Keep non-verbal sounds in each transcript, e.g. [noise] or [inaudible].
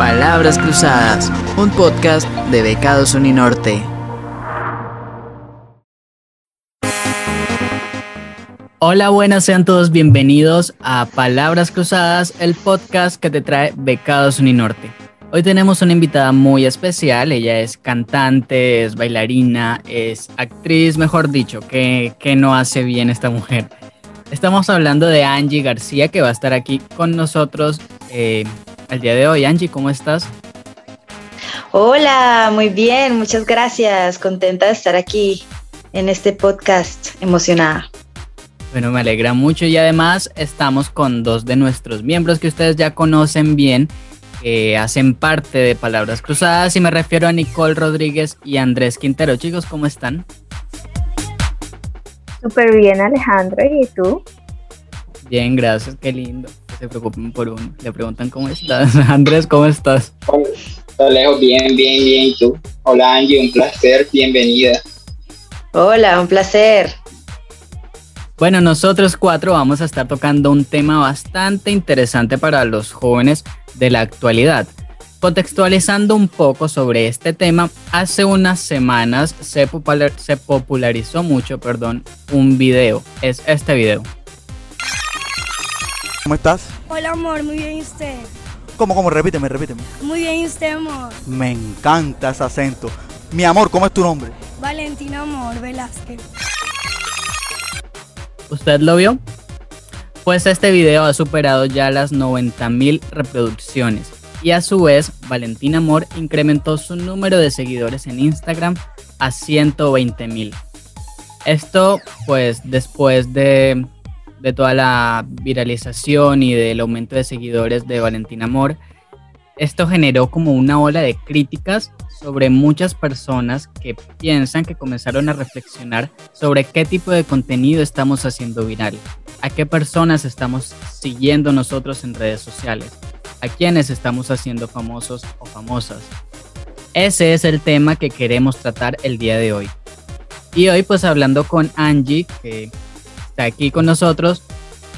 Palabras Cruzadas, un podcast de Becados Uninorte. Hola, buenas, sean todos bienvenidos a Palabras Cruzadas, el podcast que te trae Becados Uninorte. Hoy tenemos una invitada muy especial, ella es cantante, es bailarina, es actriz, mejor dicho, que, que no hace bien esta mujer. Estamos hablando de Angie García, que va a estar aquí con nosotros eh, el día de hoy. Angie, ¿cómo estás? Hola, muy bien, muchas gracias. Contenta de estar aquí en este podcast, emocionada. Bueno, me alegra mucho y además estamos con dos de nuestros miembros que ustedes ya conocen bien, que hacen parte de Palabras Cruzadas y me refiero a Nicole Rodríguez y Andrés Quintero. Chicos, ¿cómo están? Súper bien, Alejandro. ¿Y tú? Bien, gracias. Qué lindo. Se preocupen por uno. Le preguntan cómo estás. [laughs] Andrés, ¿cómo estás? Hola, Alejo. Bien, bien, bien. ¿Y tú? Hola, Angie. Un placer. Bienvenida. Hola, un placer. Bueno, nosotros cuatro vamos a estar tocando un tema bastante interesante para los jóvenes de la actualidad. Contextualizando un poco sobre este tema, hace unas semanas se, se popularizó mucho perdón, un video. Es este video. ¿Cómo estás? Hola amor, muy bien ¿y usted. ¿Cómo, cómo? Repíteme, repíteme. Muy bien ¿y usted, amor. Me encanta ese acento. Mi amor, ¿cómo es tu nombre? Valentina Amor Velázquez. ¿Usted lo vio? Pues este video ha superado ya las 90.000 reproducciones y a su vez Valentina Amor incrementó su número de seguidores en Instagram a 120.000. Esto pues después de, de toda la viralización y del aumento de seguidores de Valentina Amor, esto generó como una ola de críticas sobre muchas personas que piensan que comenzaron a reflexionar sobre qué tipo de contenido estamos haciendo viral, a qué personas estamos siguiendo nosotros en redes sociales, a quienes estamos haciendo famosos o famosas. Ese es el tema que queremos tratar el día de hoy. Y hoy pues hablando con Angie, que aquí con nosotros,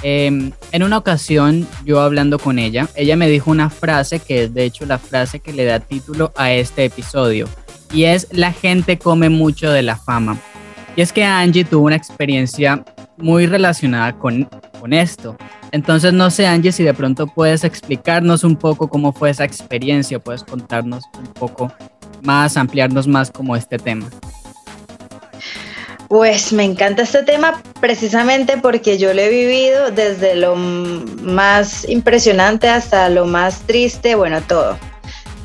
Em, en una ocasión, yo hablando con ella, ella me dijo una frase que es de hecho la frase que le da título a este episodio, y es la gente come mucho de la fama. Y es que Angie tuvo una experiencia muy relacionada con, con esto. Entonces, no sé, Angie, si de pronto puedes explicarnos un poco cómo fue esa experiencia, puedes contarnos un poco más, ampliarnos más como este tema. Pues me encanta este tema precisamente porque yo lo he vivido desde lo más impresionante hasta lo más triste, bueno, todo.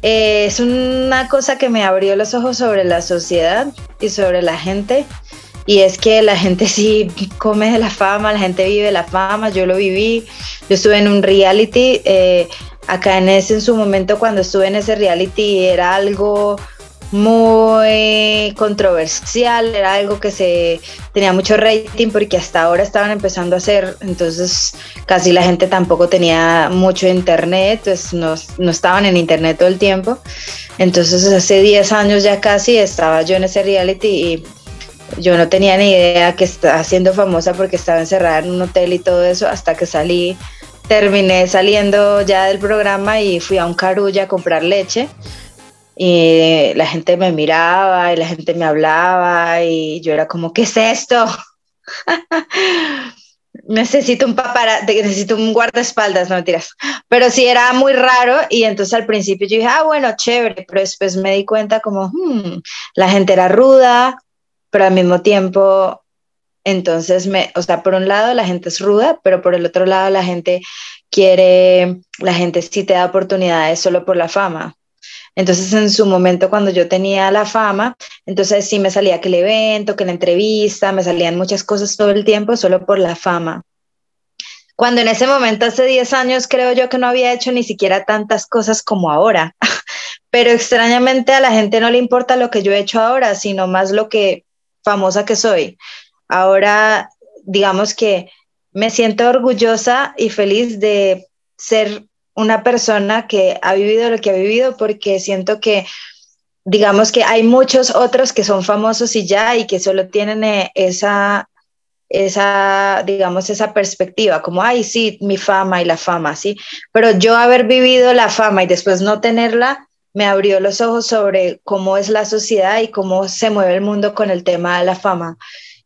Eh, es una cosa que me abrió los ojos sobre la sociedad y sobre la gente. Y es que la gente [laughs] sí come de la fama, la gente vive de la fama, yo lo viví. Yo estuve en un reality, eh, acá en ese, en su momento cuando estuve en ese reality era algo muy controversial, era algo que se tenía mucho rating porque hasta ahora estaban empezando a hacer, entonces casi la gente tampoco tenía mucho internet, pues no, no estaban en internet todo el tiempo. Entonces hace 10 años ya casi estaba yo en ese reality y yo no tenía ni idea que estaba siendo famosa porque estaba encerrada en un hotel y todo eso hasta que salí, terminé saliendo ya del programa y fui a un carulla a comprar leche y la gente me miraba y la gente me hablaba y yo era como, ¿qué es esto? [laughs] necesito un papara, necesito un guardaespaldas, no mentiras. Pero sí era muy raro y entonces al principio yo dije, ah, bueno, chévere, pero después me di cuenta como, hmm, la gente era ruda, pero al mismo tiempo, entonces me, o sea, por un lado la gente es ruda, pero por el otro lado la gente quiere, la gente sí te da oportunidades solo por la fama. Entonces, en su momento, cuando yo tenía la fama, entonces sí me salía que el evento, que la entrevista, me salían muchas cosas todo el tiempo solo por la fama. Cuando en ese momento, hace 10 años, creo yo que no había hecho ni siquiera tantas cosas como ahora. [laughs] Pero extrañamente a la gente no le importa lo que yo he hecho ahora, sino más lo que famosa que soy. Ahora, digamos que me siento orgullosa y feliz de ser una persona que ha vivido lo que ha vivido porque siento que digamos que hay muchos otros que son famosos y ya y que solo tienen eh, esa esa, digamos, esa perspectiva, como, ay, sí, mi fama y la fama, sí, pero yo haber vivido la fama y después no tenerla, me abrió los ojos sobre cómo es la sociedad y cómo se mueve el mundo con el tema de la fama.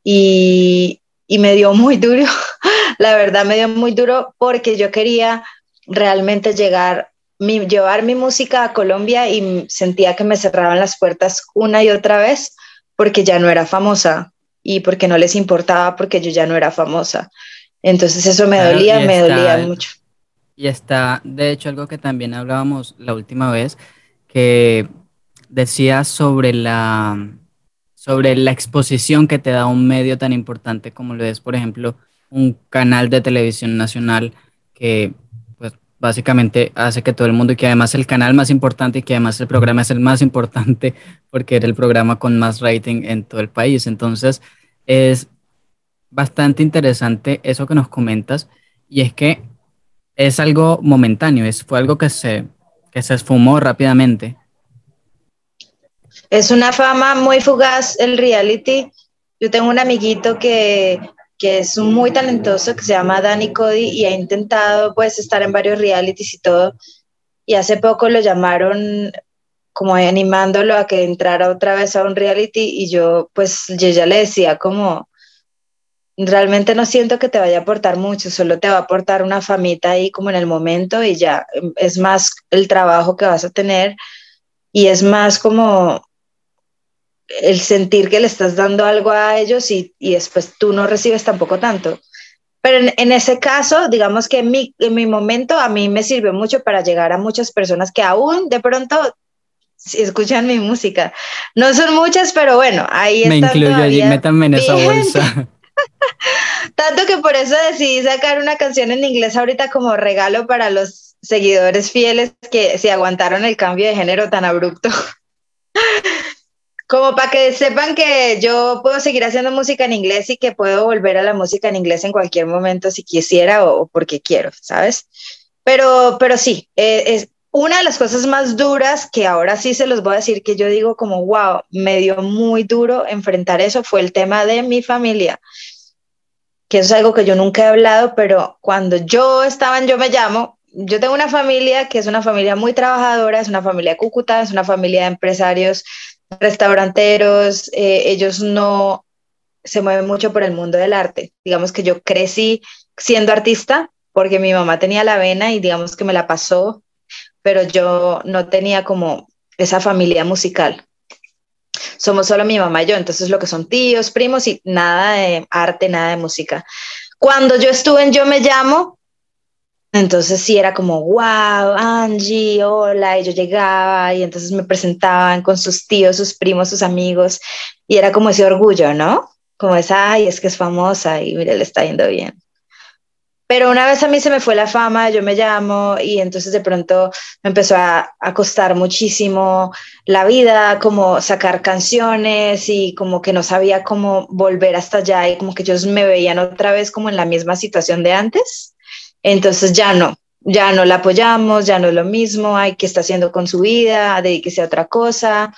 Y, y me dio muy duro, [laughs] la verdad me dio muy duro porque yo quería realmente llegar, mi, llevar mi música a Colombia y sentía que me cerraban las puertas una y otra vez porque ya no era famosa y porque no les importaba porque yo ya no era famosa. Entonces eso me dolía, me dolía mucho. Y está, de hecho, algo que también hablábamos la última vez, que decía sobre la, sobre la exposición que te da un medio tan importante como lo es, por ejemplo, un canal de televisión nacional que básicamente hace que todo el mundo y que además el canal más importante y que además el programa es el más importante [laughs] porque era el programa con más rating en todo el país. Entonces es bastante interesante eso que nos comentas y es que es algo momentáneo, es, fue algo que se, que se esfumó rápidamente. Es una fama muy fugaz el reality. Yo tengo un amiguito que que es muy talentoso, que se llama Danny Cody y ha intentado pues estar en varios realities y todo. Y hace poco lo llamaron como animándolo a que entrara otra vez a un reality y yo pues yo ya le decía como realmente no siento que te vaya a aportar mucho, solo te va a aportar una famita ahí como en el momento y ya es más el trabajo que vas a tener y es más como el sentir que le estás dando algo a ellos y, después tú no recibes tampoco tanto. Pero en, ese caso, digamos que en mi, en mi, momento a mí me sirvió mucho para llegar a muchas personas que aún de pronto escuchan mi música. No son muchas, pero bueno, ahí Me incluyo allí, métanme en esa bolsa. [laughs] [laughs] Tanto que por eso decidí sacar una canción en inglés ahorita como regalo para los seguidores fieles que se aguantaron el cambio de género tan abrupto. [laughs] Como para que sepan que yo puedo seguir haciendo música en inglés y que puedo volver a la música en inglés en cualquier momento si quisiera o, porque quiero, ¿sabes? Pero, pero sí, eh, es una de las cosas más duras que ahora sí se los voy a decir que yo digo como, wow, me dio muy duro enfrentar eso, fue el tema de mi familia, que eso es algo que yo nunca he hablado, pero cuando yo estaba en Yo Me Llamo, yo tengo una familia que es una familia muy trabajadora, es una familia Cúcuta, es una familia de empresarios restauranteros, eh, ellos no se mueven mucho por el mundo del arte. Digamos que yo crecí siendo artista porque mi mamá tenía la vena y digamos que me la pasó, pero yo no tenía como esa familia musical. Somos solo mi mamá y yo, entonces lo que son tíos, primos y nada de arte, nada de música. Cuando yo estuve en Yo Me Llamo, entonces sí era como, wow, Angie, hola, y yo llegaba y entonces me presentaban con sus tíos, sus primos, sus amigos, y era como ese orgullo, ¿no? Como esa, ay, es que es famosa y mire, le está yendo bien. Pero una vez a mí se me fue la fama, yo me llamo y entonces de pronto me empezó a, a costar muchísimo la vida, como sacar canciones y como que no sabía cómo volver hasta allá y como que ellos me veían otra vez como en la misma situación de antes entonces ya no, ya no la apoyamos, ya no es lo mismo, hay que está haciendo con su vida, dedíquese a otra cosa.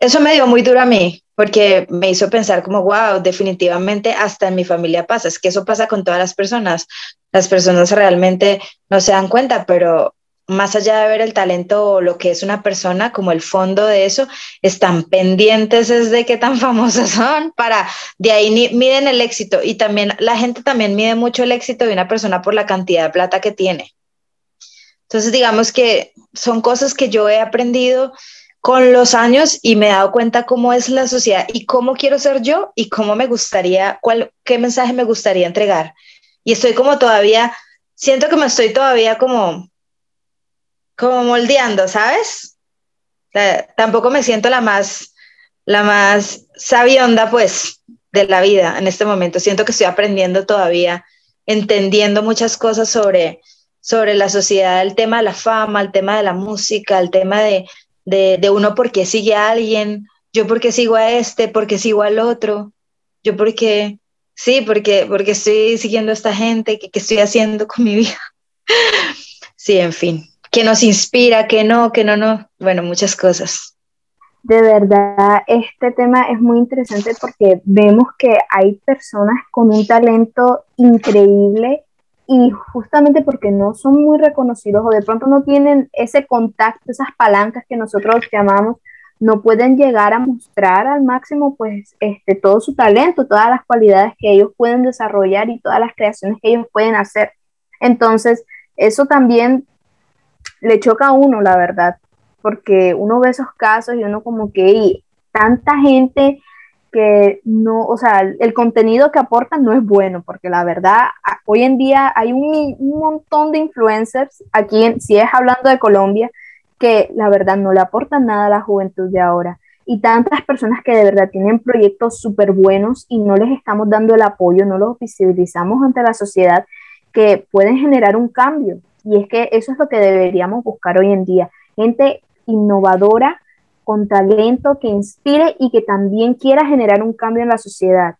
Eso me dio muy duro a mí, porque me hizo pensar como, wow, definitivamente hasta en mi familia pasa, es que eso pasa con todas las personas. Las personas realmente no se dan cuenta, pero más allá de ver el talento o lo que es una persona, como el fondo de eso, están pendientes es de qué tan [laughs] famosas son, para de ahí miden el éxito y también la gente también mide mucho el éxito de una persona por la cantidad de plata que tiene. Entonces, digamos que son cosas que yo he aprendido con los años y me he dado cuenta cómo es la sociedad y cómo quiero ser yo y cómo me gustaría, cuál, qué mensaje me gustaría entregar. Y estoy como todavía, siento que me estoy todavía como como moldeando, ¿sabes? tampoco me siento la más, la más sabionda, pues, de la vida en este momento. Siento que estoy aprendiendo todavía, entendiendo muchas cosas sobre, sobre la sociedad, el tema de la fama, el tema de la música, el tema de, de, uno por qué sigue a alguien, yo por qué sigo a este, por qué sigo al otro, yo porque, sí, porque, porque estoy siguiendo a esta gente, qué, qué estoy haciendo con mi [laughs] vida. sí, en fin que nos inspira, que no, que no, no, bueno, muchas cosas. de verdad este tema es muy interesante porque vemos que hay personas con un talento increíble y justamente porque no son muy reconocidos o de pronto no tienen ese contacto, esas palancas que nosotros llamamos, no pueden llegar a mostrar al máximo pues este todo su talento, todas las cualidades que ellos pueden desarrollar y todas las creaciones que ellos pueden hacer. Entonces, eso también le choca a uno, la verdad, porque uno ve esos casos y uno como que y tanta gente que no, o sea, el contenido que aportan no es bueno, porque la verdad, hoy en día hay un, montón de influencers, aquí si es hablando de Colombia, que la verdad no le aportan nada a la juventud de ahora. Y tantas personas que de verdad tienen proyectos súper buenos y no les estamos dando el apoyo, no los visibilizamos ante la sociedad, que pueden generar un cambio. Y es que eso es lo que deberíamos buscar hoy en día. Gente innovadora, con talento, que inspire y que también quiera generar un cambio en la sociedad.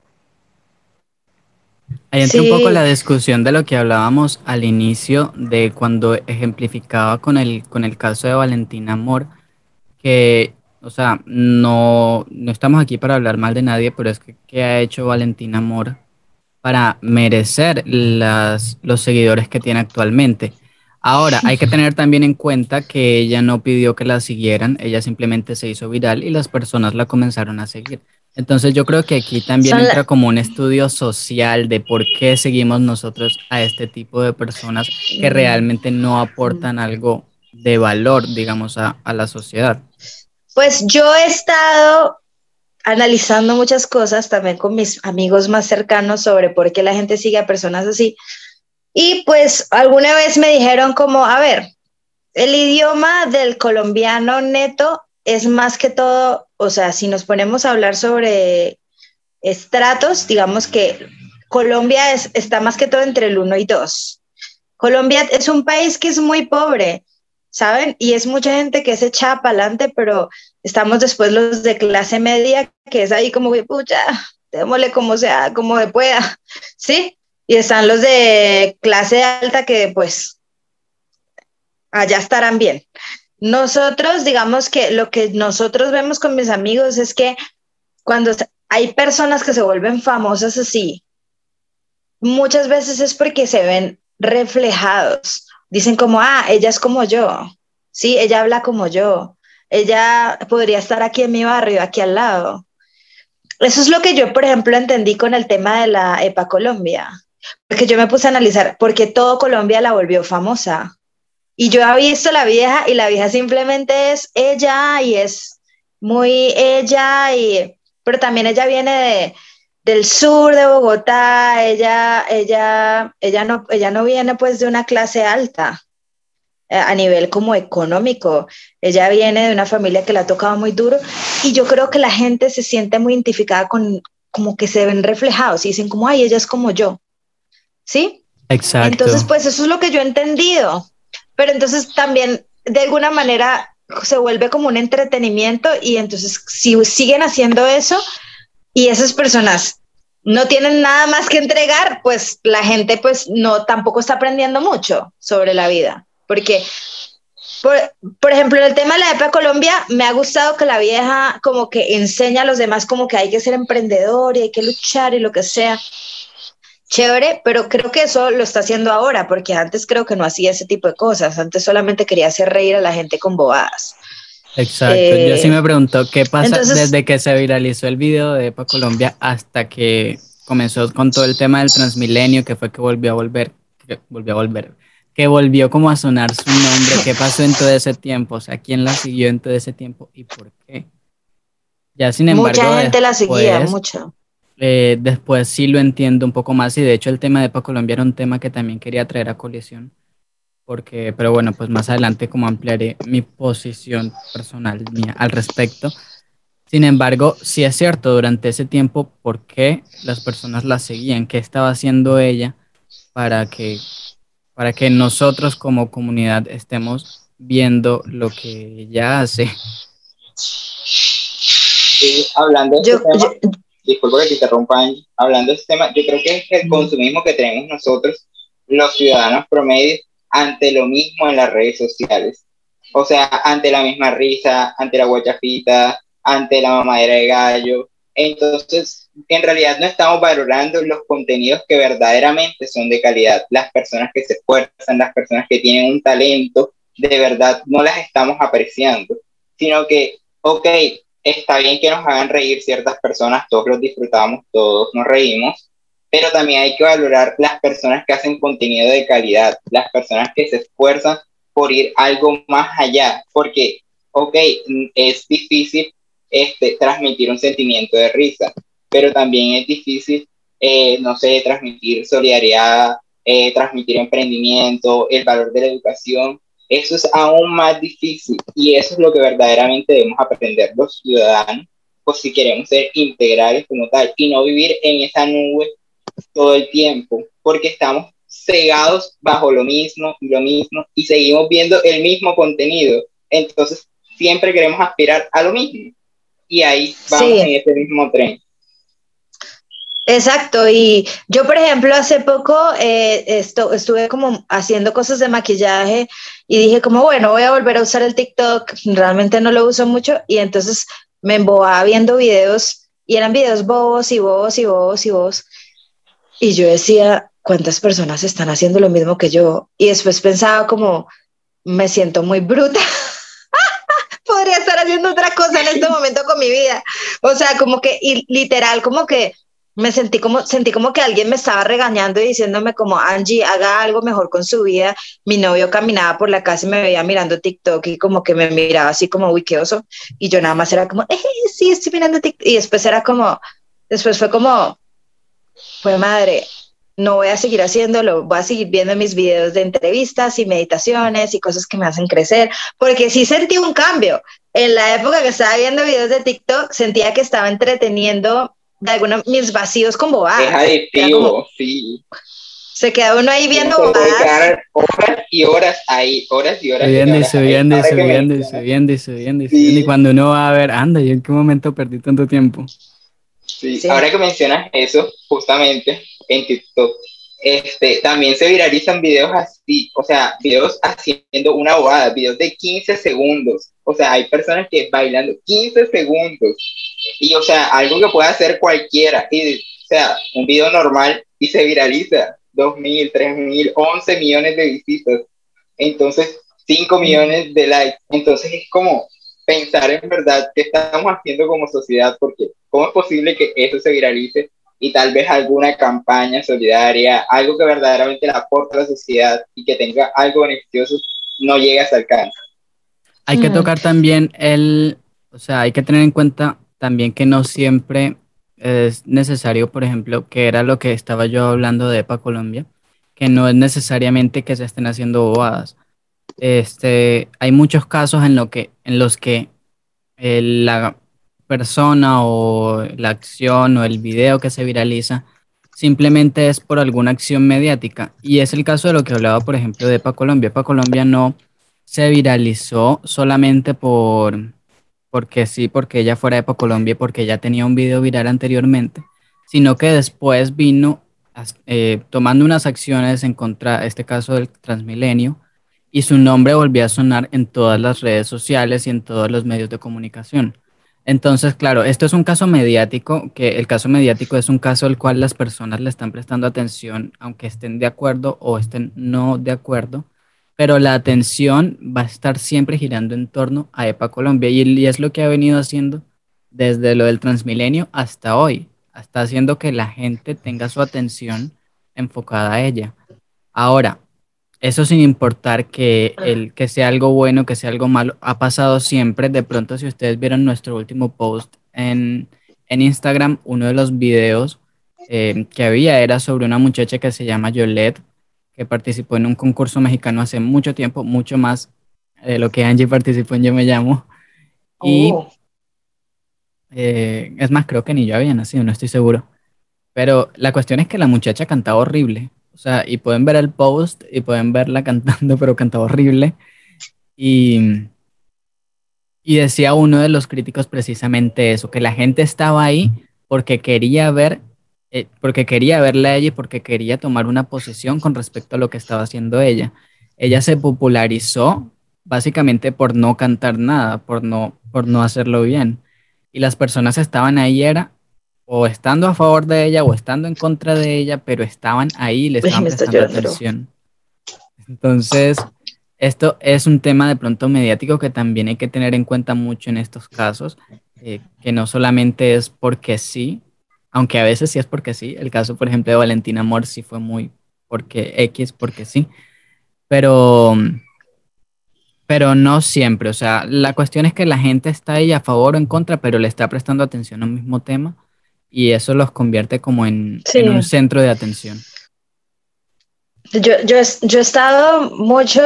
Ahí entra un poco la discusión de lo que hablábamos al inicio de cuando ejemplificaba con el, con el caso de Valentina Amor, que, o sea, no, no estamos aquí para hablar mal de nadie, pero es que ¿qué ha hecho Valentina Amor para merecer las, los seguidores que tiene actualmente? Ahora, hay que tener también en cuenta que ella no pidió que la siguieran, ella simplemente se hizo viral y las personas la comenzaron a seguir. Entonces yo creo que aquí también entra como un estudio social de por qué seguimos nosotros a este tipo de personas que realmente no aportan algo de valor, digamos, a, a la sociedad. Pues yo he estado analizando muchas cosas también con mis amigos más cercanos sobre por qué la gente sigue a personas así. Y pues alguna vez me dijeron como, a ver, el idioma del colombiano neto es más que todo, o sea, si nos ponemos a hablar sobre estratos, digamos que Colombia es, está más que todo entre el 1 y 2. Colombia es un país que es muy pobre, ¿saben? Y es mucha gente que se echa para adelante, pero estamos después los de clase media, que es ahí como, pucha, démosle como sea, como se pueda, [laughs] ¿sí? Y están los de clase alta que pues allá estarán bien. Nosotros, digamos que lo que nosotros vemos con mis amigos es que cuando hay personas que se vuelven famosas así, muchas veces es porque se ven reflejados. Dicen como, ah, ella es como yo, sí, ella habla como yo, ella podría estar aquí en mi barrio, aquí al lado. Eso es lo que yo, por ejemplo, entendí con el tema de la EPA Colombia. Porque yo me puse a analizar, porque todo Colombia la volvió famosa. Y yo había visto la vieja y la vieja simplemente es ella y es muy ella, y, pero también ella viene de, del sur de Bogotá, ella, ella, ella, no, ella no viene pues de una clase alta eh, a nivel como económico. Ella viene de una familia que la ha tocado muy duro y yo creo que la gente se siente muy identificada con como que se ven reflejados y dicen como, ay, ella es como yo. ¿Sí? Exacto. Entonces, pues eso es lo que yo he entendido. Pero entonces también, de alguna manera, se vuelve como un entretenimiento y entonces si siguen haciendo eso y esas personas no tienen nada más que entregar, pues la gente pues no tampoco está aprendiendo mucho sobre la vida, porque por, por, ejemplo, en el tema de la EPA Colombia, me ha gustado que la vieja como que enseña a los demás como que hay que ser emprendedor y hay que luchar y lo que sea chévere, pero creo que eso lo está haciendo ahora, porque antes creo que no hacía ese tipo de cosas, antes solamente quería hacer reír a la gente con bobadas. Exacto, yo sí eh, me pregunto qué pasa desde que se viralizó el video de EPA Colombia hasta que comenzó con todo el tema del Transmilenio, que fue que volvió a volver, que volvió a volver, que volvió como a sonar su nombre, qué pasó en todo ese tiempo, o sea, quién la siguió en todo ese tiempo y por qué. Ya sin embargo, mucha gente la seguía, mucho eh, después sí lo entiendo un poco más y de hecho el tema de Pa Colombia era un tema que también quería traer a colisión. Porque, pero bueno, pues más adelante como ampliaré mi posición personal mía al respecto. Sin embargo, sí es cierto, durante ese tiempo, ¿por qué las personas la seguían? ¿Qué estaba haciendo ella para que, para que nosotros como comunidad estemos viendo lo que ella hace? Sí, hablando de yo, este disculpa que te interrumpa, hablando de este tema, yo creo que es el consumismo que tenemos nosotros, los ciudadanos promedios, ante lo mismo en las redes sociales. O sea, ante la misma risa, ante la guachafita, ante la mamadera de gallo. Entonces, en realidad no estamos valorando los contenidos que verdaderamente son de calidad. Las personas que se esfuerzan, las personas que tienen un talento, de verdad no las estamos apreciando, sino que, ok, está bien que nos hagan reír ciertas personas, todos los disfrutamos, todos nos reímos, pero también hay que valorar las personas que hacen contenido de calidad, las personas que se esfuerzan por ir algo más allá, porque, ok, es difícil este, transmitir un sentimiento de risa, pero también es difícil, eh, no sé, transmitir solidaridad, eh, transmitir emprendimiento, el valor de la educación, eso es aún más difícil y eso es lo que verdaderamente debemos aprender los ciudadanos, pues si queremos ser integrales como tal y no vivir en esa nube todo el tiempo, porque estamos cegados bajo lo mismo y lo mismo y seguimos viendo el mismo contenido. Entonces, siempre queremos aspirar a lo mismo y ahí vamos en ese mismo tren. Exacto, y yo por ejemplo hace poco eh, esto, estuve como haciendo cosas de maquillaje y dije como bueno, voy a volver a usar el TikTok, realmente no lo uso mucho y entonces me embobaba viendo videos y eran videos bobos y bobos y bobos y bobos y yo decía, ¿cuántas personas están haciendo lo mismo que yo? Y después pensaba como, me siento muy bruta. [laughs] Podría estar haciendo otra cosa en este [laughs] momento con mi vida. O sea, como que, y literal, como que me sentí como, sentí como que alguien me estaba regañando y diciéndome como, Angie, haga algo mejor con su vida. Mi novio caminaba por la casa y me veía mirando TikTok y como que me miraba así como, uy, Y yo nada más era como, eh, sí, estoy mirando TikTok. Y después era como, después fue como, fue madre, no voy a seguir haciéndolo, voy a seguir viendo mis videos de entrevistas y meditaciones y cosas que me hacen crecer, porque sí sentí un cambio. En la época que estaba viendo videos de TikTok, sentía que estaba entreteniendo de algunos mis vacíos con bobadas. Es adictivo, sí. Se queda uno ahí viendo bobadas. horas y horas ahí, horas y horas. Subiendo y subiendo y subiendo y subiendo y subiendo y subiendo. Y cuando uno va a ver, anda, ¿y en qué momento perdí tanto tiempo? Sí, ahora que mencionas eso, justamente en TikTok, este, también se viralizan videos así, o sea, videos haciendo una bobada, videos de 15 segundos. O sea, hay personas que bailando 15 segundos y, o sea, algo que puede hacer cualquiera. Y, o sea, un video normal y se viraliza. 2.000, 3.000, 11 millones de visitas. Entonces, 5 millones de likes. Entonces, es como pensar en verdad qué estamos haciendo como sociedad, porque ¿cómo es posible que eso se viralice y tal vez alguna campaña solidaria, algo que verdaderamente le aporte a la sociedad y que tenga algo beneficioso, no llegue a ese alcance? Hay que tocar también el, o sea, hay que tener en cuenta también que no siempre es necesario, por ejemplo, que era lo que estaba yo hablando de EPA Colombia, que no es necesariamente que se estén haciendo bobadas. Este, hay muchos casos en, lo que, en los que eh, la persona o la acción o el video que se viraliza simplemente es por alguna acción mediática. Y es el caso de lo que hablaba, por ejemplo, de EPA Colombia. EPA Colombia no se viralizó solamente por, porque sí, porque ella fuera de Colombia, porque ya tenía un video viral anteriormente, sino que después vino eh, tomando unas acciones en contra, este caso del Transmilenio, y su nombre volvió a sonar en todas las redes sociales y en todos los medios de comunicación. Entonces, claro, esto es un caso mediático, que el caso mediático es un caso al cual las personas le están prestando atención, aunque estén de acuerdo o estén no de acuerdo, pero la atención va a estar siempre girando en torno a EPA Colombia y, es lo que ha venido haciendo desde lo del Transmilenio hasta hoy. Está haciendo que la gente tenga su atención enfocada a ella. Ahora, eso sin importar que, el, que sea algo bueno, que sea algo malo, ha pasado siempre. De pronto, si ustedes vieron nuestro último post en, Instagram, uno de los videos eh, que había era sobre una muchacha que se llama Yolette, que participó en un concurso mexicano hace mucho tiempo, mucho más de lo que Angie participó en Yo Me Llamo. Y oh. eh, es más, creo que ni yo había nacido, no estoy seguro. Pero la cuestión es que la muchacha cantaba horrible. O sea, y pueden ver el post y pueden verla cantando, [laughs] pero cantaba horrible. Y, y decía uno de los críticos precisamente eso, que la gente estaba ahí porque quería ver eh, porque quería verla a ella y porque quería tomar una posición con respecto a lo que estaba haciendo ella. Ella se popularizó básicamente por no cantar nada, por no, por no hacerlo bien. y las personas estaban ahí era o estando a favor de ella o estando en contra de ella, pero estaban ahí y le estaban prestando atención. Entonces, esto es un tema de pronto mediático que también hay que tener en cuenta mucho en estos casos, eh, que no solamente es porque sí, aunque a veces sí es porque sí. El caso, por ejemplo, de Valentina Amor sí fue muy porque X, porque sí. Pero, pero no siempre. O sea, la cuestión es que la gente está ahí a favor o en contra, pero le está prestando atención al mismo tema y eso los convierte como en, un centro de atención. Yo, yo, yo he estado mucho,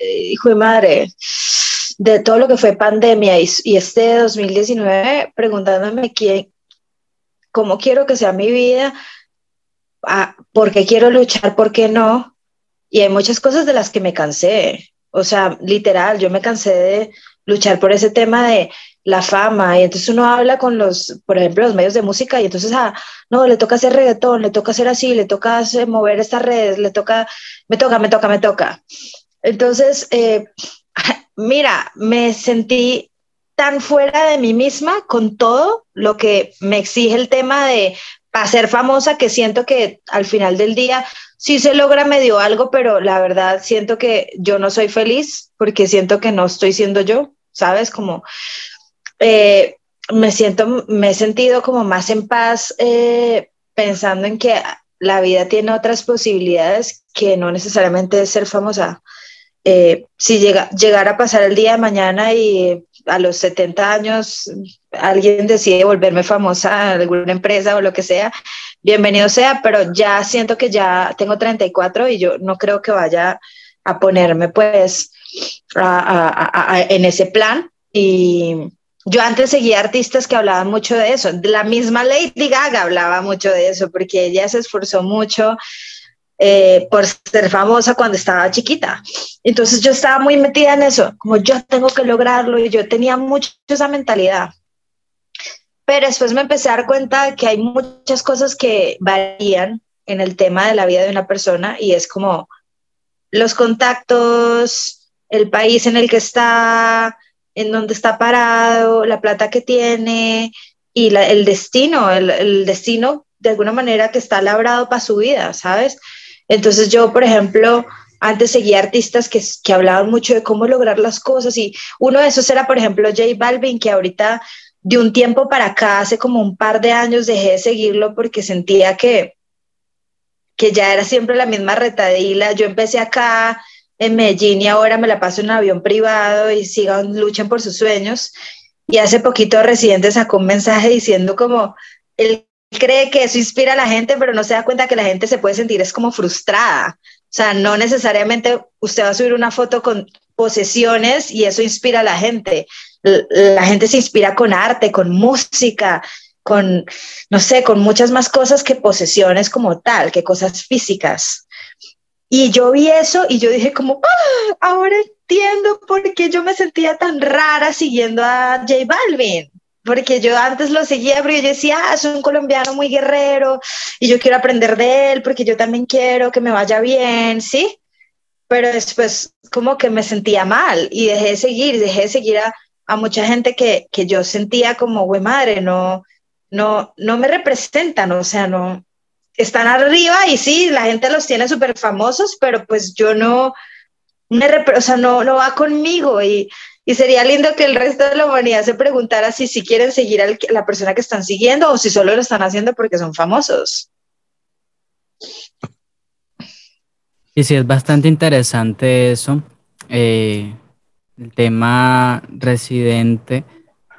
eh, hijo de madre, de todo lo que fue pandemia y, y este 2019 preguntándome quién, cómo quiero que sea mi vida, ah, por qué quiero luchar, por qué no. Y hay muchas cosas de las que me cansé. O sea, literal, yo me cansé de luchar por ese tema de la fama y entonces uno habla con los, por ejemplo, los medios de música y entonces, ah, no, le toca hacer reggaetón, le toca hacer así, le toca mover estas redes, le toca, me toca, me toca, me toca. Entonces, eh, [laughs] mira, me sentí tan fuera de mí misma con todo lo que me exige el tema de para ser famosa que siento que al final del día sí se logra medio algo, pero la verdad siento que yo no soy feliz porque siento que no estoy siendo yo, ¿sabes? Como eh, me siento, me he sentido como más en paz eh, pensando en que la vida tiene otras posibilidades que no necesariamente es ser famosa. Eh, si llega, llegara a pasar el día de mañana y a los 70 años alguien decide volverme famosa alguna empresa o lo que sea, bienvenido sea, pero ya siento que ya tengo 34 y yo no creo que vaya a ponerme pues en ese plan y, yo antes seguía artistas que hablaban mucho de eso. La misma Lady Gaga hablaba mucho de eso porque ella se esforzó mucho eh, por ser famosa cuando estaba chiquita. Entonces yo estaba muy metida en eso, como yo tengo que lograrlo y yo tenía mucho esa mentalidad. Pero después me empecé a dar cuenta que hay muchas cosas que varían en el tema de la vida de una persona y es como los contactos, el país en el que está, en dónde está parado, la plata que tiene y el destino, el, destino de alguna manera que está labrado para su vida, ¿sabes? Entonces yo, por ejemplo, antes seguía artistas que, que hablaban mucho de cómo lograr las cosas y uno de esos era, por ejemplo, J Balvin, que ahorita de un tiempo para acá, hace como un par de años, dejé de seguirlo porque sentía que, que ya era siempre la misma retadila. Yo empecé acá en Medellín y ahora me la paso en un avión privado y sigan, luchen por sus sueños. Y hace poquito Residente sacó un mensaje diciendo como, él cree que eso inspira a la gente, pero no se da cuenta que la gente se puede sentir es como frustrada. O sea, no necesariamente usted va a subir una foto con posesiones y eso inspira a la gente. La gente se inspira con arte, con música, con, no sé, con muchas más cosas que posesiones como tal, que cosas físicas. Y yo vi eso y yo dije como, ah, ahora entiendo por qué yo me sentía tan rara siguiendo a J Balvin. Porque yo antes lo seguía, pero yo decía, ah, es un colombiano muy guerrero y yo quiero aprender de él porque yo también quiero que me vaya bien, ¿sí? Pero después como que me sentía mal y dejé de seguir, dejé de seguir a, a mucha gente que, que yo sentía como, güey madre, no, no, no me representan, o sea, no, están arriba y sí, la gente los tiene súper famosos, pero pues yo no, me o sea, no, no va conmigo y, y, sería lindo que el resto de la humanidad se preguntara si, si quieren seguir a la persona que están siguiendo o si solo lo están haciendo porque son famosos. Y sí, es bastante interesante eso, eh, el tema residente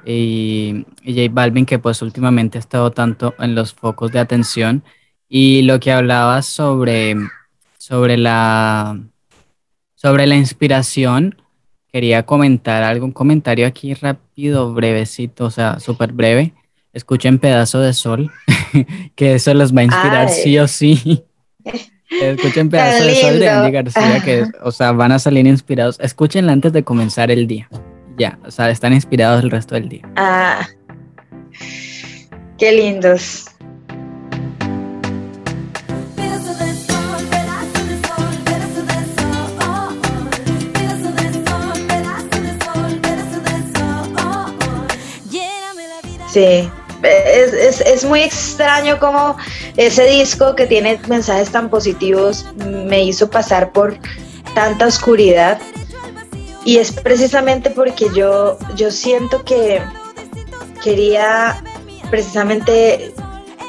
y, y J Balvin que pues últimamente ha estado tanto en los focos de atención y lo que hablabas sobre, sobre, la, sobre la inspiración, quería comentar algún comentario aquí rápido, brevecito, o sea, súper breve. Escuchen Pedazo de Sol, [laughs] que eso los va a inspirar sí o sí. [laughs] Escuchen Pedazo de Sol de Andy García, que, [laughs] o sea, van a salir inspirados. Escúchenla antes de comenzar el día. Ya, o sea, están inspirados el resto del día. Ah, qué lindos. Sí, es, es, es, muy extraño como ese disco que tiene mensajes tan positivos me hizo pasar por tanta oscuridad. Y es precisamente porque yo, yo siento que quería precisamente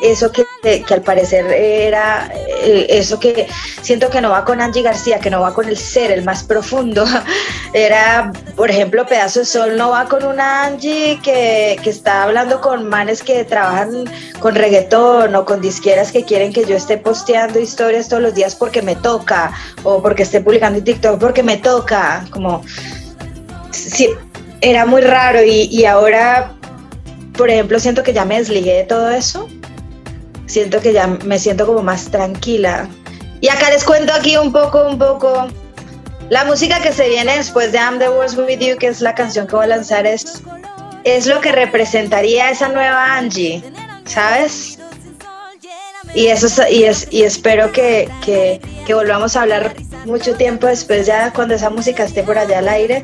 eso que, que, al parecer era eh, eso que siento que no va con Angie García, que no va con el ser, el más profundo. [laughs] Era, por ejemplo, Pedazo de Sol no va con una Angie que, que está hablando con manes que trabajan con reggaetón o con disqueras que quieren que yo esté posteando historias todos los días porque me toca o porque esté publicando en TikTok porque me toca. Como, sí, era muy raro y ahora, por ejemplo, siento que ya me desligué de todo eso siento que ya me siento como más tranquila. Y acá les cuento aquí un poco, un poco. La música que se viene después de I'm the Worst With You, que es la canción que voy a lanzar, es, es lo que representaría esa nueva Angie, ¿sabes? Y, eso, y, es, y espero que, que, que volvamos a hablar mucho tiempo después, ya cuando esa música esté por allá al aire,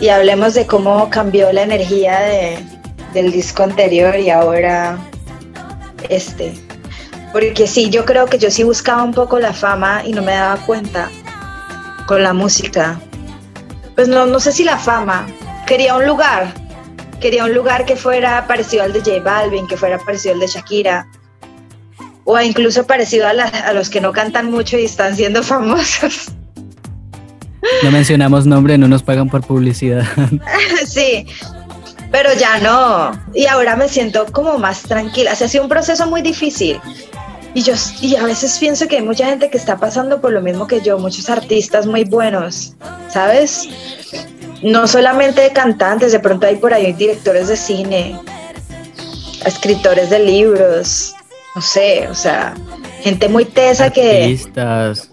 y hablemos de cómo cambió la energía de, del disco anterior y ahora este. Porque sí, yo creo que yo sí buscaba un poco la fama y no me daba cuenta con la música. Pues no, no sé si la fama. Quería un lugar. Quería un lugar que fuera parecido al de J Balvin, que fuera parecido al de Shakira. O incluso parecido a, a los que no cantan mucho y están siendo [laughs] famosos. No mencionamos nombre, no nos pagan por publicidad. [laughs] sí, pero ya no. Y ahora me siento como más tranquila. O sea, ha sido un proceso muy difícil. Y yo y a veces pienso que hay mucha gente que está pasando por lo mismo que yo, muchos artistas muy buenos, ¿sabes? No solamente cantantes, de pronto hay por ahí directores de cine, escritores de libros, no sé, o sea, gente muy tesa artistas. que...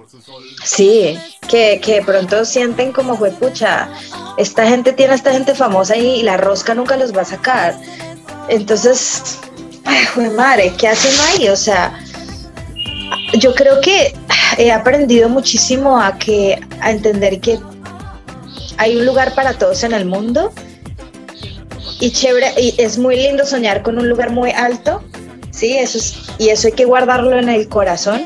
Sí, que, que de pronto sienten como, fue pucha, esta gente tiene a esta gente famosa y, la rosca nunca los va a sacar. Entonces, ay, madre, ¿qué hacen ahí? O sea, yo creo que he aprendido muchísimo a que a entender que hay un lugar para todos en el mundo y chévere y es muy lindo soñar con un lugar muy alto sí eso es, y eso hay que guardarlo en el corazón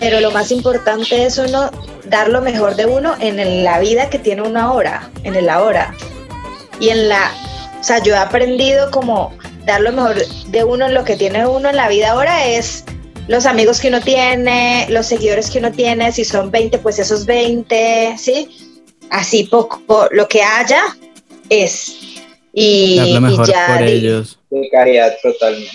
pero lo más importante es uno dar lo mejor de uno en la vida que tiene uno ahora, en el ahora. Y en la, o sea, yo he aprendido como dar lo mejor de uno en lo que tiene uno en la vida ahora es los amigos que uno tiene, los seguidores que uno tiene, si son 20, pues esos 20, ¿sí? Así poco, lo que haya es. Y, dar lo mejor por ellos. De caridad totalmente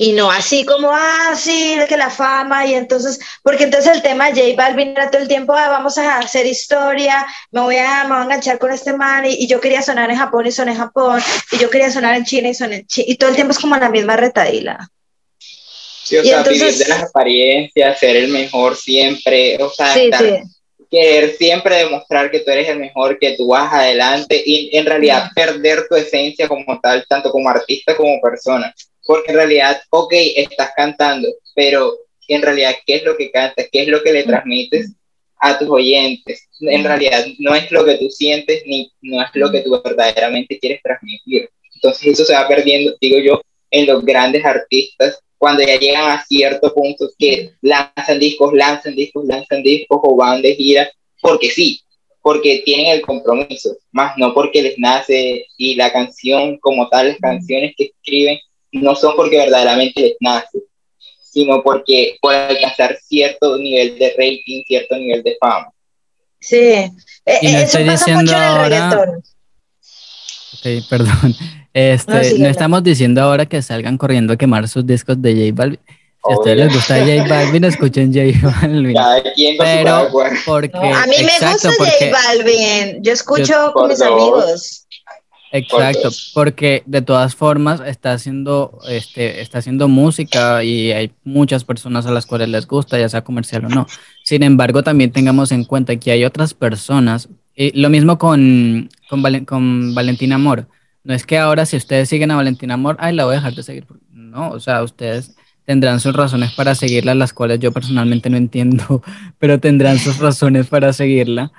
y no así como, ah, sí, de que la fama, y entonces, porque entonces el tema de J Balvin era todo el tiempo, ah, vamos a hacer historia, me voy a, me voy a enganchar con este man, y, yo quería sonar en Japón y soné en Japón, y yo quería sonar en China y soné en China, y todo el tiempo es como la misma retadila. Sí, o sea, vivir de las apariencias, ser el mejor siempre, o sea, querer siempre demostrar que tú eres el mejor, que tú vas adelante y en realidad perder tu esencia como tal, tanto como artista como persona porque en realidad, ok, estás cantando, pero en realidad, ¿qué es lo que cantas? ¿Qué es lo que le transmites a tus oyentes? En realidad, no es lo que tú sientes ni no es lo que tú verdaderamente quieres transmitir. Entonces, eso se va perdiendo, digo yo, en los grandes artistas cuando ya llegan a cierto punto que lanzan discos, lanzan discos, lanzan discos o van de gira, porque sí, porque tienen el compromiso, más no porque les nace y la canción como tal, las canciones que escriben no son porque verdaderamente les nace, sino porque por alcanzar cierto nivel de rating, cierto nivel de fama. Sí, eh, y no estoy diciendo ahora. Ok, perdón. [laughs] Este, no, estamos diciendo ahora que salgan corriendo a quemar sus discos de J Balvin. Si a ustedes les gusta J Balvin, escuchen J [laughs] Balvin. Pero porque, a mí me gusta J Balvin. Yo escucho con mis amigos. Exacto, porque de todas formas está haciendo, este, está haciendo música y hay muchas personas a las cuales les gusta, ya sea comercial o no. Sin embargo, también tengamos en cuenta que hay otras personas, y lo mismo con, con, con Valentina Amor. No es que ahora si ustedes siguen a Valentina Amor, ay, la voy a dejar de seguir. No, o sea, ustedes tendrán sus razones para seguirla, las cuales yo personalmente no entiendo, [laughs] pero tendrán sus razones para seguirla.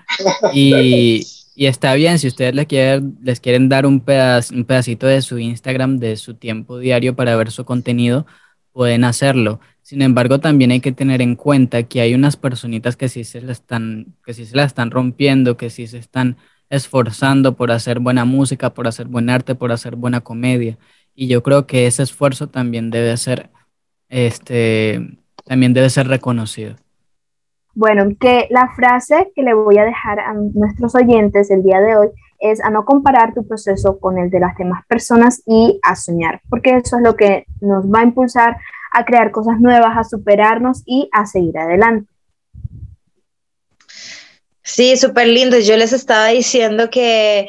Y, [laughs] Y está bien, si ustedes les quieren, les quieren dar un, pedaz- un pedacito de su Instagram, de su tiempo diario para ver su contenido, pueden hacerlo. Sin embargo, también hay que tener en cuenta que hay unas personitas que sí se la están, que sí se la están rompiendo, que sí se están esforzando por hacer buena música, por hacer buen arte, por hacer buena comedia. Y yo creo que ese esfuerzo también debe ser, este, también debe ser reconocido. Bueno, que la frase que le voy a dejar a nuestros oyentes el día de hoy es a no comparar tu proceso con el de las demás personas y a soñar, porque eso es lo que nos va a impulsar a crear cosas nuevas, a superarnos y a seguir adelante. Sí, súper lindo. Yo les estaba diciendo que,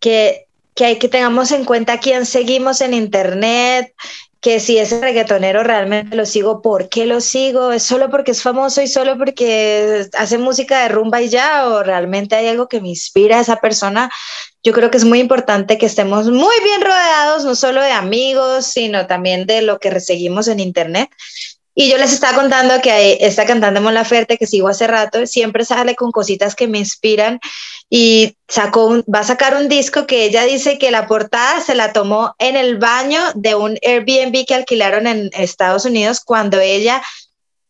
que, que hay que tengamos en cuenta quién seguimos en internet, que si ese reggaetonero realmente lo sigo, ¿por qué lo sigo? ¿Es solo porque es famoso y solo porque hace música de rumba y ya? ¿O realmente hay algo que me inspira a esa persona? Yo creo que es muy importante que estemos muy bien rodeados, no solo de amigos, sino también de lo que seguimos en internet. Y yo les estaba contando que esta cantante Mon Laferte que sigo hace rato, siempre sale con cositas que me inspiran y sacó un, va a sacar un disco que ella dice que la portada se la tomó en el baño de un Airbnb que alquilaron en Estados Unidos cuando ella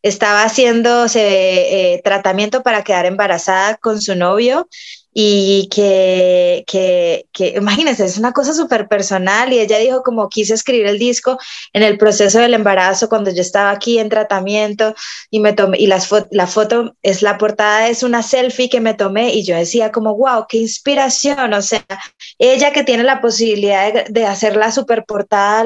estaba haciéndose eh, tratamiento para quedar embarazada con su novio y que, que, que imagínense, es una cosa súper personal y ella dijo como quise escribir el disco en el proceso del embarazo cuando yo estaba aquí en tratamiento y me tomé, y las fo la foto es la portada, es una selfie que me tomé y yo decía como, wow, qué inspiración, o sea, ella que tiene la posibilidad de, de hacer la super portada,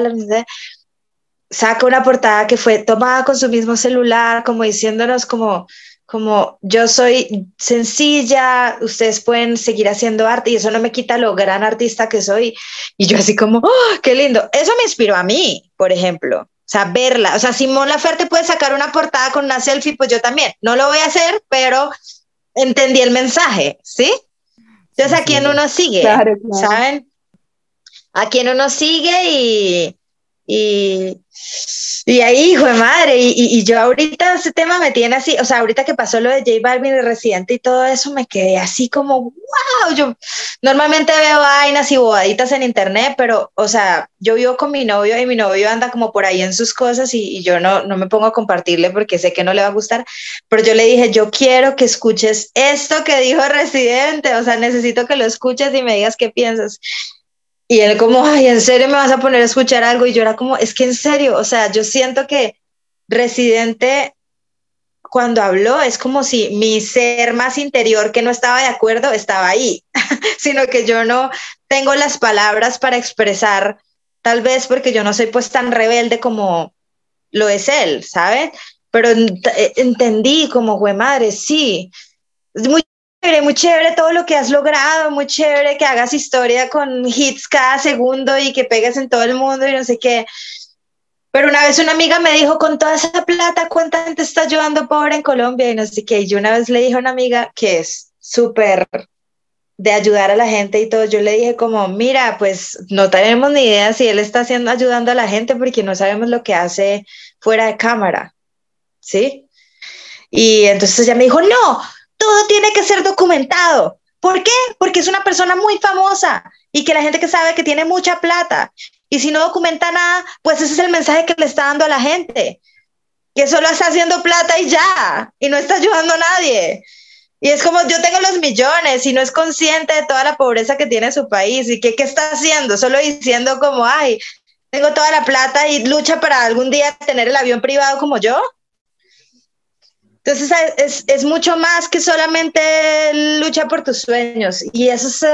saca una portada que fue tomada con su mismo celular, como diciéndonos como como yo soy sencilla, ustedes pueden seguir haciendo arte y eso no me quita lo gran artista que soy. Y yo así como, oh, qué lindo. Eso me inspiró a mí, por ejemplo. O sea, verla. O sea, Simón Laferte puede sacar una portada con una selfie, pues yo también. No lo voy a hacer, pero entendí el mensaje, ¿sí? Entonces, ¿a quién uno sigue? Claro, claro. ¿Saben? A quién uno sigue y, y, y ahí, hijo de madre, y, y, yo ahorita ese tema me tiene así, o sea, ahorita que pasó lo de J Balvin y Residente y todo eso, me quedé así como, wow, yo normalmente veo vainas y bobaditas en internet, pero, o sea, yo vivo con mi novio y mi novio anda como por ahí en sus cosas y, y yo no, no me pongo a compartirle porque sé que no le va a gustar, pero yo le dije, yo quiero que escuches esto que dijo Residente, o sea, necesito que lo escuches y me digas qué piensas. Y él como, ay, ¿en serio me vas a poner a escuchar algo? Y yo era como, es que en serio, o sea, yo siento que Residente cuando habló es como si mi ser más interior que no estaba de acuerdo estaba ahí, [laughs] sino que yo no tengo las palabras para expresar, tal vez porque yo no soy pues tan rebelde como lo es él, ¿sabes? Pero entendí como, güey, madre, sí, muy muy chévere todo lo que has logrado, muy chévere que hagas historia con hits cada segundo y que pegues en todo el mundo y no sé qué. Pero una vez una amiga me dijo, con toda esa plata, ¿cuánta gente está ayudando pobre en Colombia? Y no sé qué. Y yo una vez le dije a una amiga que es súper de ayudar a la gente y todo, yo le dije como, mira, pues no tenemos ni idea si él está haciendo, ayudando a la gente porque no sabemos lo que hace fuera de cámara, ¿sí? Y entonces ella me dijo, no, todo tiene que ser documentado. ¿Por qué? Porque es una persona muy famosa y que la gente que sabe que tiene mucha plata. Y si no documenta nada, pues ese es el mensaje que le está dando a la gente, que solo está haciendo plata y ya, y no está ayudando a nadie. Y es como yo tengo los millones y no es consciente de toda la pobreza que tiene su país y que qué está haciendo, solo diciendo como, ay, tengo toda la plata y lucha para algún día tener el avión privado como yo. Entonces es, es, mucho más que solamente lucha por tus sueños y eso es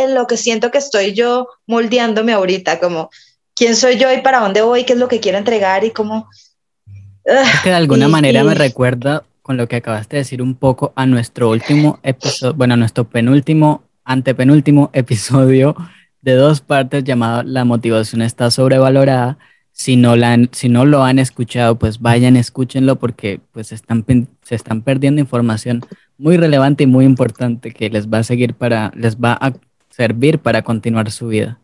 en lo que siento que estoy yo moldeándome ahorita, como quién soy yo y para dónde voy, qué es lo que quiero entregar y cómo... Es que de alguna y, manera y... me recuerda con lo que acabaste de decir un poco a nuestro último episodio, bueno, a nuestro penúltimo, antepenúltimo [laughs] episodio de dos partes llamado La motivación está sobrevalorada. Si no, la han, si no lo han escuchado, pues vayan, escúchenlo porque pues están, se están perdiendo información muy relevante y muy importante que les va a seguir para, les va a servir para continuar su vida.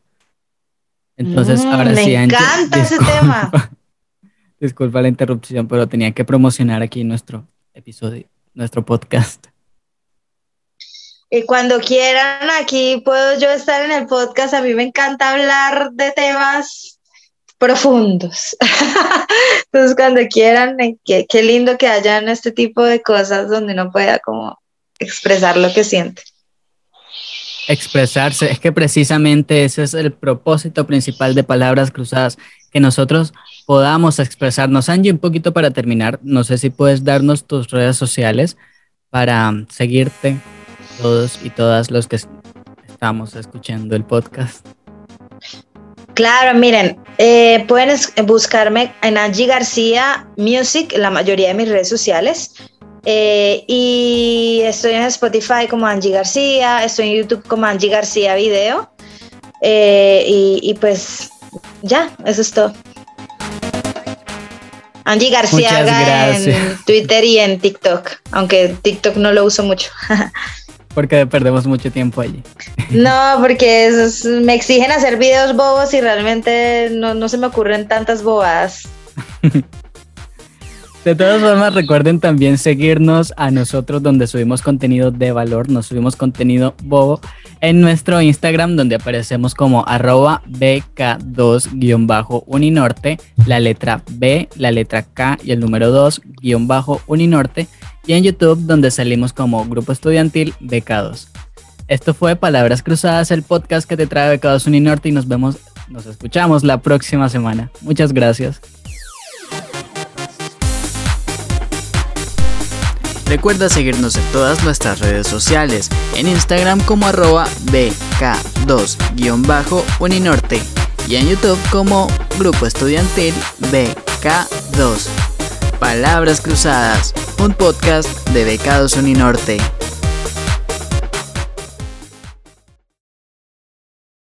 Entonces, Mm, ahora me sí, Angie, encanta ese tema. [laughs] Disculpa la interrupción, pero tenía que promocionar aquí nuestro episodio, nuestro podcast. Y cuando quieran, aquí puedo yo estar en el podcast. A mí me encanta hablar de temas profundos. [laughs] Entonces, cuando quieran, eh, qué, qué lindo que hayan este tipo de cosas donde uno pueda como expresar lo que siente. Expresarse, es que precisamente ese es el propósito principal de Palabras Cruzadas, que nosotros podamos expresarnos. Angie, un poquito para terminar, no sé si puedes darnos tus redes sociales para seguirte todos y todas los que estamos escuchando el podcast. Claro, miren, eh, pueden buscarme en Angie García Music, la mayoría de mis redes sociales. Eh, y estoy en Spotify como Angie García, estoy en YouTube como Angie García Video. Eh, y, y, pues ya, eso es todo. Angie García en Twitter y en TikTok, aunque TikTok no lo uso mucho. [laughs] porque perdemos mucho tiempo allí. [laughs] No, porque me exigen hacer videos bobos y realmente no, no se me ocurren tantas bobadas. [laughs] De todas formas, recuerden también seguirnos a nosotros donde subimos contenido de valor, nos subimos contenido bobo en nuestro Instagram donde aparecemos como arroba BK2-Uninorte, la letra B, la letra K y el número 2-Uninorte y en YouTube donde salimos como Grupo Estudiantil BK2. Esto fue Palabras Cruzadas, el podcast que te trae BK2 Uninorte y nos vemos, nos escuchamos la próxima semana. Muchas gracias. Recuerda seguirnos en todas nuestras redes sociales, en Instagram como arroba BK2-Uninorte y en YouTube como Grupo Estudiantil BK2. Palabras Cruzadas, un podcast de BK2 Uninorte.